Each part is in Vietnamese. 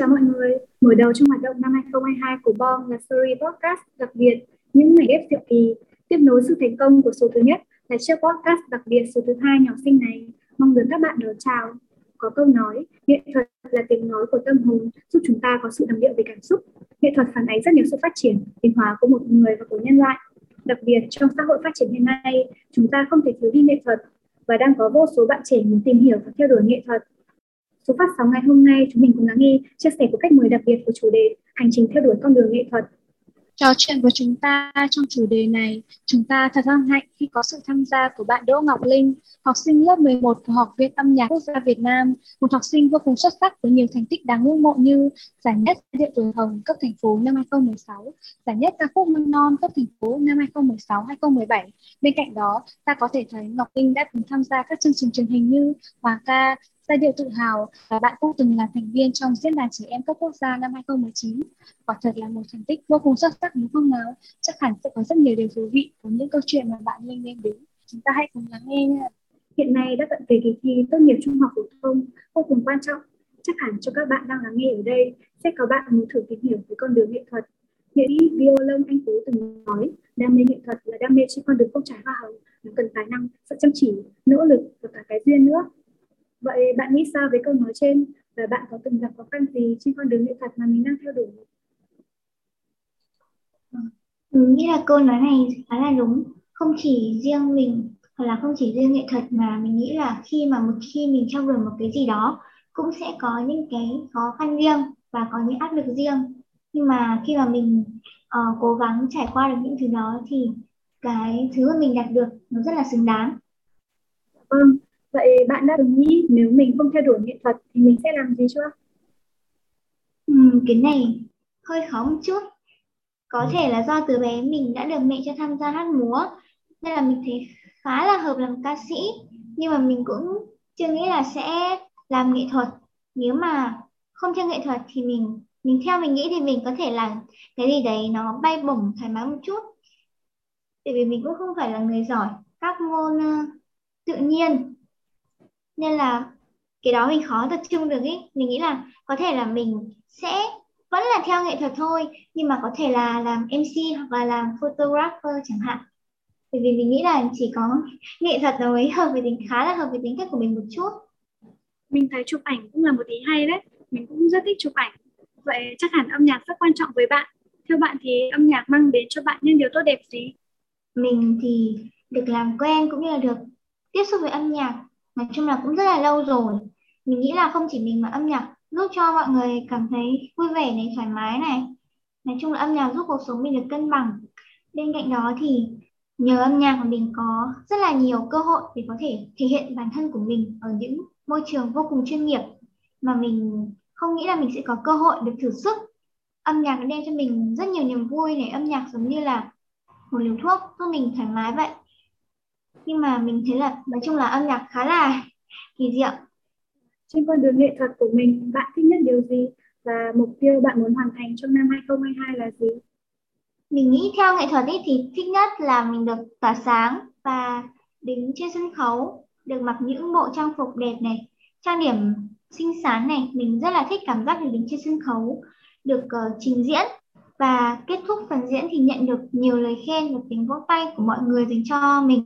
chào mọi người. Mở đầu trong hoạt động năm 2022 của Bong là series podcast đặc biệt những ngày ghép diệu kỳ tiếp nối sự thành công của số thứ nhất là chiếc podcast đặc biệt số thứ hai nhỏ sinh này. Mong được các bạn đón chào. Có câu nói, nghệ thuật là tiếng nói của tâm hồn giúp chúng ta có sự đồng điệu về cảm xúc. Nghệ thuật phản ánh rất nhiều sự phát triển, tiến hóa của một người và của nhân loại. Đặc biệt trong xã hội phát triển hiện nay, chúng ta không thể thiếu đi nghệ thuật và đang có vô số bạn trẻ muốn tìm hiểu và theo đuổi nghệ thuật Số phát sóng ngày hôm nay chúng mình cùng lắng nghe chia sẻ của khách mời đặc biệt của chủ đề Hành trình theo đuổi con đường nghệ thuật. Trò chuyện với chúng ta trong chủ đề này, chúng ta thật hân hạnh khi có sự tham gia của bạn Đỗ Ngọc Linh, học sinh lớp 11 của Học viện Âm nhạc Quốc gia Việt Nam, một học sinh vô cùng xuất sắc với nhiều thành tích đáng ngưỡng mộ như giải nhất Điện tuổi hồng cấp thành phố năm 2016, giải nhất ca khúc mầm non cấp thành phố năm 2016-2017. Bên cạnh đó, ta có thể thấy Ngọc Linh đã từng tham gia các chương trình truyền hình như Hòa ca, giai điệu tự hào và bạn cũng từng là thành viên trong diễn đàn trẻ em cấp quốc gia năm 2019. Quả thật là một thành tích vô cùng xuất sắc đúng không nào? Chắc hẳn sẽ có rất nhiều điều thú vị của những câu chuyện mà bạn Linh đem đến. Chúng ta hãy cùng lắng nghe nha. Hiện nay đã cận kề kỳ thi tốt nghiệp trung học phổ thông vô cùng quan trọng. Chắc hẳn cho các bạn đang lắng nghe ở đây sẽ có bạn muốn thử tìm hiểu về con đường nghệ thuật. Nghệ sĩ violon anh Tú từng nói, đam mê nghệ thuật là đam mê trên con đường không trải hoa hồng, nó cần tài năng, sự chăm chỉ, nỗ lực và cả cái duyên nữa. Vậy bạn nghĩ sao về câu nói trên và bạn có từng gặp khó khăn gì trên con đường nghệ thuật mà mình đang theo đuổi? Mình nghĩ là câu nói này khá là đúng. Không chỉ riêng mình hoặc là không chỉ riêng nghệ thuật mà mình nghĩ là khi mà một khi mình theo đuổi một cái gì đó cũng sẽ có những cái khó khăn riêng và có những áp lực riêng. Nhưng mà khi mà mình uh, cố gắng trải qua được những thứ đó thì cái thứ mà mình đạt được nó rất là xứng đáng. Vâng, Vậy bạn đã từng nghĩ nếu mình không theo đuổi nghệ thuật thì mình sẽ làm gì chưa? Ừ, cái này hơi khó một chút. Có thể là do từ bé mình đã được mẹ cho tham gia hát múa nên là mình thấy khá là hợp làm ca sĩ nhưng mà mình cũng chưa nghĩ là sẽ làm nghệ thuật. Nếu mà không theo nghệ thuật thì mình mình theo mình nghĩ thì mình có thể làm cái gì đấy nó bay bổng thoải mái một chút. Tại vì mình cũng không phải là người giỏi các môn uh, tự nhiên nên là cái đó mình khó tập trung được ý. Mình nghĩ là có thể là mình sẽ vẫn là theo nghệ thuật thôi nhưng mà có thể là làm MC hoặc là làm photographer chẳng hạn. Bởi vì mình nghĩ là chỉ có nghệ thuật là mới hợp với tính khá là hợp với tính cách của mình một chút. Mình thấy chụp ảnh cũng là một ý hay đấy. Mình cũng rất thích chụp ảnh. Vậy chắc hẳn âm nhạc rất quan trọng với bạn. Theo bạn thì âm nhạc mang đến cho bạn những điều tốt đẹp gì? Mình thì được làm quen cũng như là được tiếp xúc với âm nhạc nói chung là cũng rất là lâu rồi. Mình nghĩ là không chỉ mình mà âm nhạc giúp cho mọi người cảm thấy vui vẻ này, thoải mái này. Nói chung là âm nhạc giúp cuộc sống mình được cân bằng. Bên cạnh đó thì nhờ âm nhạc mà mình có rất là nhiều cơ hội để có thể thể hiện bản thân của mình ở những môi trường vô cùng chuyên nghiệp mà mình không nghĩ là mình sẽ có cơ hội được thử sức. Âm nhạc đem cho mình rất nhiều niềm vui này, âm nhạc giống như là một liều thuốc giúp mình thoải mái vậy nhưng mà mình thấy là nói chung là âm nhạc khá là kỳ diệu. Trên con đường nghệ thuật của mình bạn thích nhất điều gì? Và mục tiêu bạn muốn hoàn thành trong năm 2022 là gì? Mình nghĩ theo nghệ thuật ý thì thích nhất là mình được tỏa sáng và đứng trên sân khấu được mặc những bộ trang phục đẹp này trang điểm xinh xắn này. Mình rất là thích cảm giác được đứng trên sân khấu được uh, trình diễn. Và kết thúc phần diễn thì nhận được nhiều lời khen và tiếng vỗ tay của mọi người dành cho mình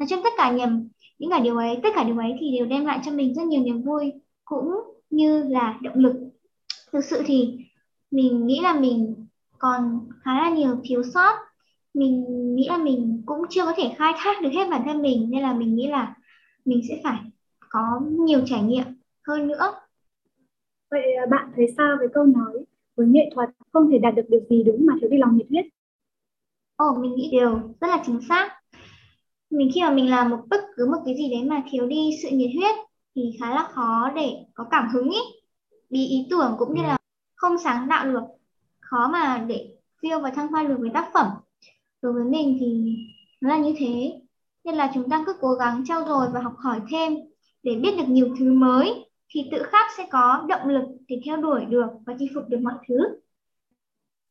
nói chung tất cả niềm những cả điều ấy tất cả điều ấy thì đều đem lại cho mình rất nhiều niềm vui cũng như là động lực. Thực sự thì mình nghĩ là mình còn khá là nhiều thiếu sót. Mình nghĩ là mình cũng chưa có thể khai thác được hết bản thân mình nên là mình nghĩ là mình sẽ phải có nhiều trải nghiệm hơn nữa. Vậy à, bạn thấy sao về câu nói với nghệ thuật không thể đạt được điều gì đúng mà thiếu đi lòng nhiệt huyết ồ mình nghĩ điều rất là chính xác mình khi mà mình làm một bất cứ một cái gì đấy mà thiếu đi sự nhiệt huyết thì khá là khó để có cảm hứng ý. Vì ý tưởng cũng như là không sáng tạo được khó mà để phiêu và thăng hoa được với tác phẩm. Đối với mình thì nó là như thế. Nên là chúng ta cứ cố gắng trau dồi và học hỏi thêm để biết được nhiều thứ mới thì tự khắc sẽ có động lực để theo đuổi được và chinh phục được mọi thứ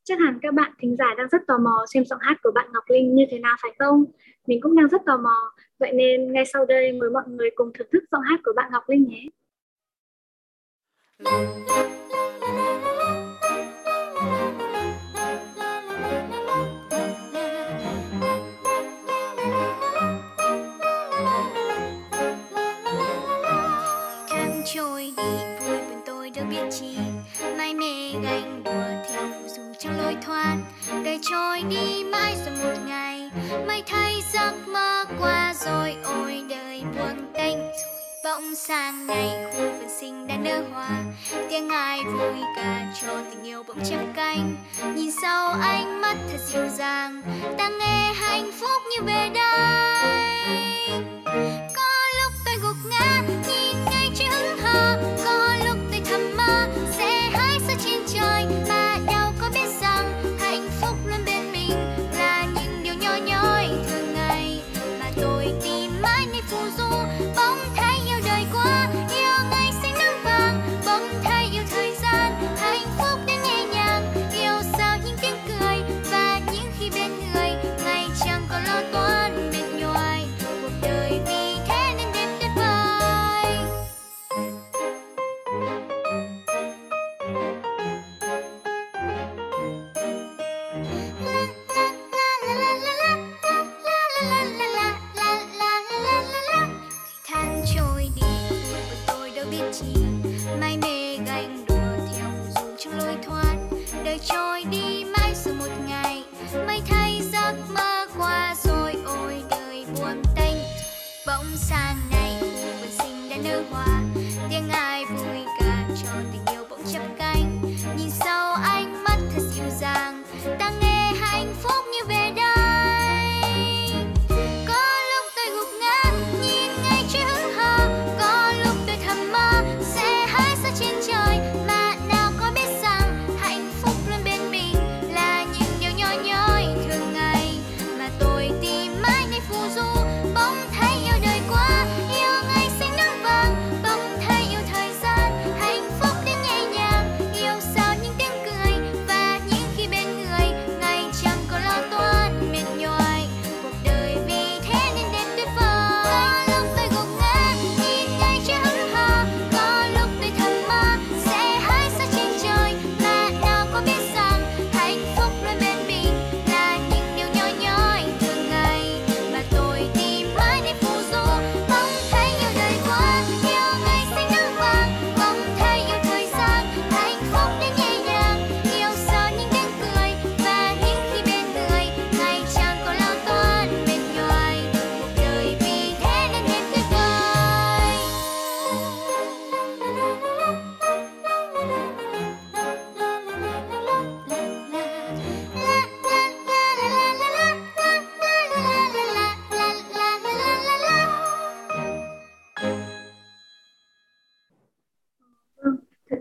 Chắc hẳn các bạn thính giả đang rất tò mò xem giọng hát của bạn Ngọc Linh như thế nào phải không? Mình cũng đang rất tò mò. Vậy nên ngay sau đây mời mọi người cùng thưởng thức giọng hát của bạn Ngọc Linh nhé. rồi đi mãi rồi một ngày. Mới thấy giấc mơ qua rồi ôi đời buồn tênh bỗng sang ngày khu vườn sinh đã nở hoa. Tiếng ai vui cả cho tình yêu bỗng trăm canh, nhìn sau ánh mắt thật dịu dàng ta nghe hạnh phúc như về đây có lúc tôi gục ngã bỗng sang ngày khu vườn sinh đã nở hoa. Tiếng ai vui ca cho tình yêu bỗng chắp cánh. Nhìn sau ánh mắt thật dịu dàng.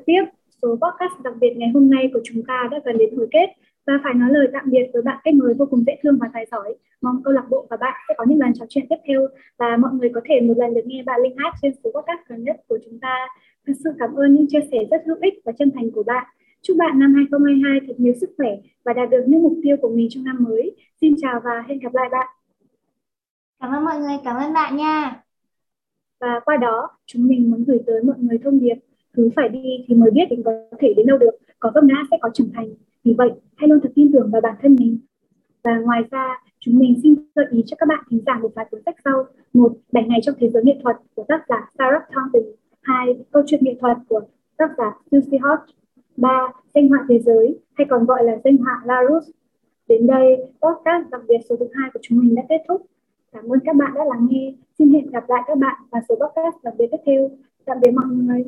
Tiếc, số podcast đặc biệt ngày hôm nay của chúng ta đã gần đến hồi kết và phải nói lời tạm biệt với bạn khách mời vô cùng dễ thương và tài giỏi. Mong câu lạc bộ và bạn sẽ có những lần trò chuyện tiếp theo và mọi người có thể một lần được nghe bạn Linh hát trên số podcast gần nhất của chúng ta. Thật sự cảm ơn những chia sẻ rất hữu ích và chân thành của bạn. Chúc bạn năm 2022 thật nhiều sức khỏe và đạt được những mục tiêu của mình trong năm mới. Xin chào và hẹn gặp lại bạn. Cảm ơn mọi người, cảm ơn bạn nha. Và qua đó, chúng mình muốn gửi tới mọi người thông điệp cứ phải đi thì mới biết mình có thể đến đâu được, có vấp ngã sẽ có trưởng thành. Vì vậy, hãy luôn thật tin tưởng vào bản thân mình. Và ngoài ra, chúng mình xin gợi ý cho các bạn thính giả một vài cuốn sách sau. Một, Bảy ngày trong thế giới nghệ thuật của tác giả Sarah Thompson. Hai, Câu chuyện nghệ thuật của tác giả Lucy Hodge. Ba, Danh họa thế giới hay còn gọi là danh họa Larousse. Đến đây, podcast đặc biệt số thứ hai của chúng mình đã kết thúc. Cảm ơn các bạn đã lắng nghe. Xin hẹn gặp lại các bạn vào số podcast đặc biệt tiếp theo. Tạm biệt mọi người.